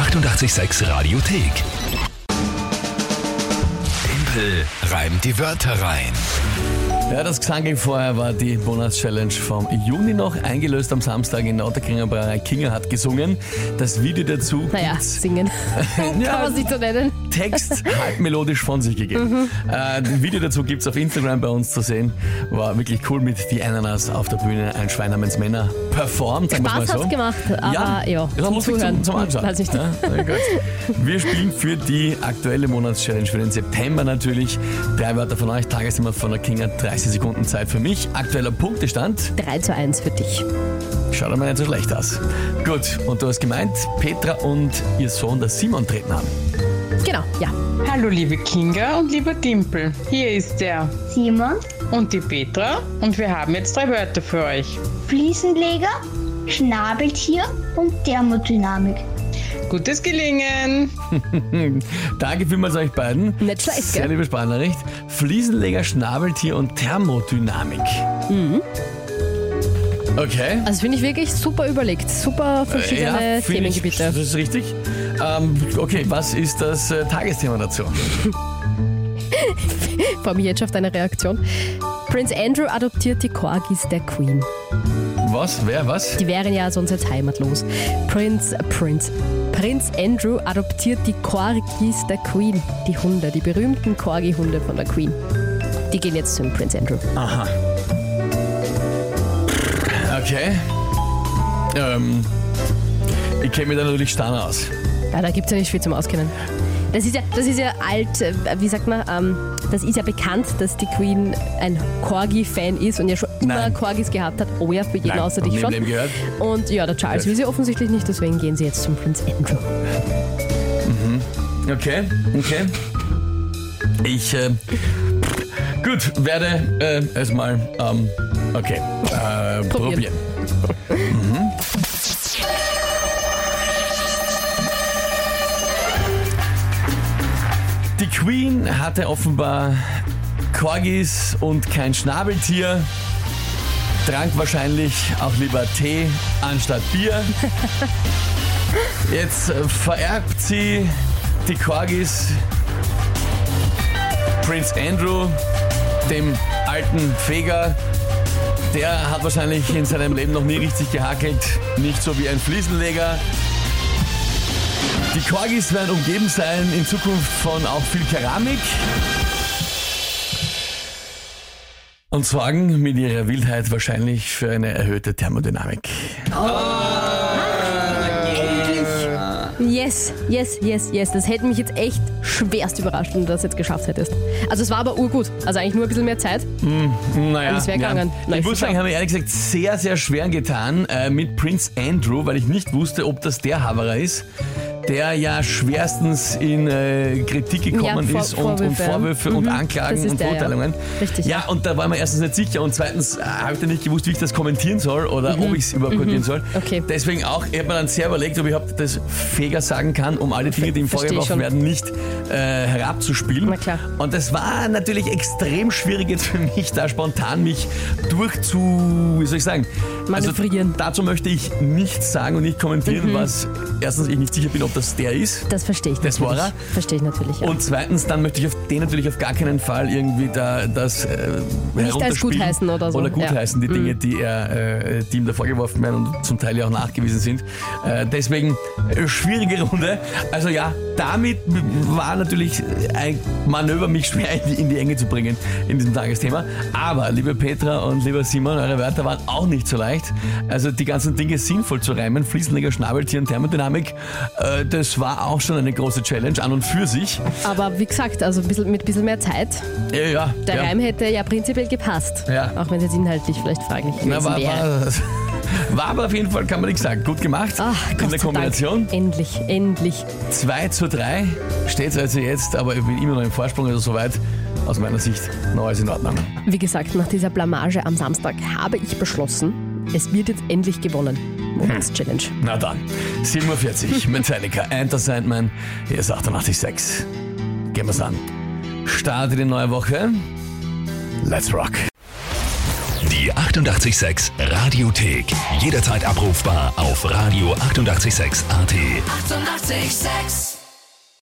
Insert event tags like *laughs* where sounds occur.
886 Radiothek. Tempel reimt die Wörter rein. Ja, das Gesang ging vorher war die Monatschallenge vom Juni noch, eingelöst am Samstag in der Otterkringer Brauerei. Kinga hat gesungen. Das Video dazu Naja, singen. *laughs* Kann Ja, man sich so nennen. Text halb melodisch von sich gegeben. Äh, ein Video dazu gibt's auf Instagram bei uns zu sehen. War wirklich cool mit die Ananas auf der Bühne, ein Schwein namens Männer performt. sagen Spaß mal so. gemacht, aber ja, war zum lustig Zuhören. Zum, zum Anschauen. Weiß nicht. Ja. Wir spielen für die aktuelle Monatschallenge für den September natürlich. Drei Wörter von euch, Tagesthema von der Kinga, 30 Sekunden Zeit für mich. Aktueller Punktestand. 3 zu 1 für dich. Schaut aber nicht so schlecht aus. Gut, und du hast gemeint, Petra und ihr Sohn, der Simon, treten an. Genau, ja. Hallo liebe Kinga und lieber Dimpel. Hier ist der Simon, und die Petra und wir haben jetzt drei Wörter für euch. Fliesenleger, Schnabeltier und Thermodynamik. Gutes Gelingen! *laughs* Danke vielmals euch beiden. Nicht schlecht, Sehr gell? liebe Sprachnachricht. Fliesenleger, Schnabeltier und Thermodynamik. Mhm. Okay. Also finde ich wirklich super überlegt. Super verschiedene ich, Themengebiete. das ist richtig. Ähm, okay, was ist das äh, Tagesthema dazu? *laughs* Freue mich jetzt schon auf deine Reaktion. Prince Andrew adoptiert die Corgis der Queen. Was? Wer? Was? Die wären ja sonst jetzt heimatlos. Prinz, Prinz. Prinz Andrew adoptiert die Corgis der Queen. Die Hunde, die berühmten Corgi-Hunde von der Queen. Die gehen jetzt zum Prinz Andrew. Aha. Okay. Ähm, ich kenne mich da natürlich starr aus. Ja, da gibt es ja nicht viel zum Auskennen. Das ist ja, das ist ja alt, äh, wie sagt man, ähm, das ist ja bekannt, dass die Queen ein Corgi-Fan ist und ja schon immer Nein. Corgis gehabt hat. Oh ja, für jeden Nein, außer dich schon. Gehört. Und ja, der Charles will sie offensichtlich nicht, deswegen gehen sie jetzt zum Prinz Andrew. Okay, okay. Ich, äh, gut, werde äh, es mal, ähm, okay, äh, probieren. Probieren. Queen hatte offenbar Corgis und kein Schnabeltier, trank wahrscheinlich auch lieber Tee anstatt Bier. Jetzt vererbt sie die Corgis Prinz Andrew, dem alten Feger. Der hat wahrscheinlich in seinem Leben noch nie richtig gehackelt, nicht so wie ein Fliesenleger. Die Corgis werden umgeben sein in Zukunft von auch viel Keramik. Und sorgen mit ihrer Wildheit wahrscheinlich für eine erhöhte Thermodynamik. Yes, yes, yes, yes. Das hätte mich jetzt echt schwerst überrascht, wenn du das jetzt geschafft hättest. Also es war aber urgut. Also eigentlich nur ein bisschen mehr Zeit. Naja, Und es wär gegangen. Na, ich muss sagen, ich habe mir ehrlich gesagt sehr, sehr schwer getan äh, mit Prince Andrew, weil ich nicht wusste, ob das der Haverer ist, der ja schwerstens in äh, Kritik gekommen Ja, Vor- ist und, und Vorwürfe. Vorwürfe und Mhm, Anklagen und der, ja. Verurteilungen. Richtig. Ja, und da war mir erstens nicht sicher und zweitens äh, habe ich dann nicht gewusst, wie ich das kommentieren soll oder Mhm. ob ich es überhaupt kommentieren soll. Okay. Deswegen auch, ich habe mir dann sehr überlegt, ob ich das Feger sagen kann, um alle Dinge, die ihm vorgeworfen werden, nicht äh, herabzuspielen. Na klar. Und das war natürlich extrem schwierig jetzt für mich, da spontan mich durchzu, wie soll ich sagen. Also dazu möchte ich nichts sagen und nicht kommentieren, was erstens ich nicht sicher bin, ob das der ist. Das verstehe ich Das natürlich. war er. Verstehe ich natürlich, ja. Und zweitens, dann möchte ich auf den natürlich auf gar keinen Fall irgendwie da das äh, Nicht als gutheißen oder so, Oder ja. Mhm. gutheißen, die Dinge, die, er, äh, die ihm da vorgeworfen werden und zum Teil ja auch nachgewiesen sind. Äh, deswegen äh, schwierige Runde. Also ja, damit war natürlich ein Manöver, mich schwer in die, in die Enge zu bringen in diesem Tagesthema. Aber, liebe Petra und lieber Simon, eure Wörter waren auch nicht so leicht. Also die ganzen Dinge sinnvoll zu reimen, Fliesenleger, Schnabeltier und Thermodynamik, äh, das war auch schon eine große Challenge an und für sich. Aber wie gesagt, also ein bisschen, mit ein bisschen mehr Zeit. Ja, ja. Der ja. Reim hätte ja prinzipiell gepasst. Ja. Auch wenn es jetzt inhaltlich vielleicht fraglich gewesen Na, war, wäre. war, *laughs* war aber auf jeden Fall, kann man nichts sagen. Gut gemacht Ach, in Gott der sei Kombination. Dank. Endlich, endlich. 2 zu 3 steht es also jetzt, aber ich bin immer noch im Vorsprung, also soweit aus meiner Sicht noch alles in Ordnung. Wie gesagt, nach dieser Blamage am Samstag habe ich beschlossen, es wird jetzt endlich gewonnen. Monatschallenge. Na dann, 47 *laughs* Metallica, Enter Sandman, hier ist 886. Gehen wir's an. Starte die neue Woche. Let's rock. Die 886 Radiothek. Jederzeit abrufbar auf radio886.at. 886! 886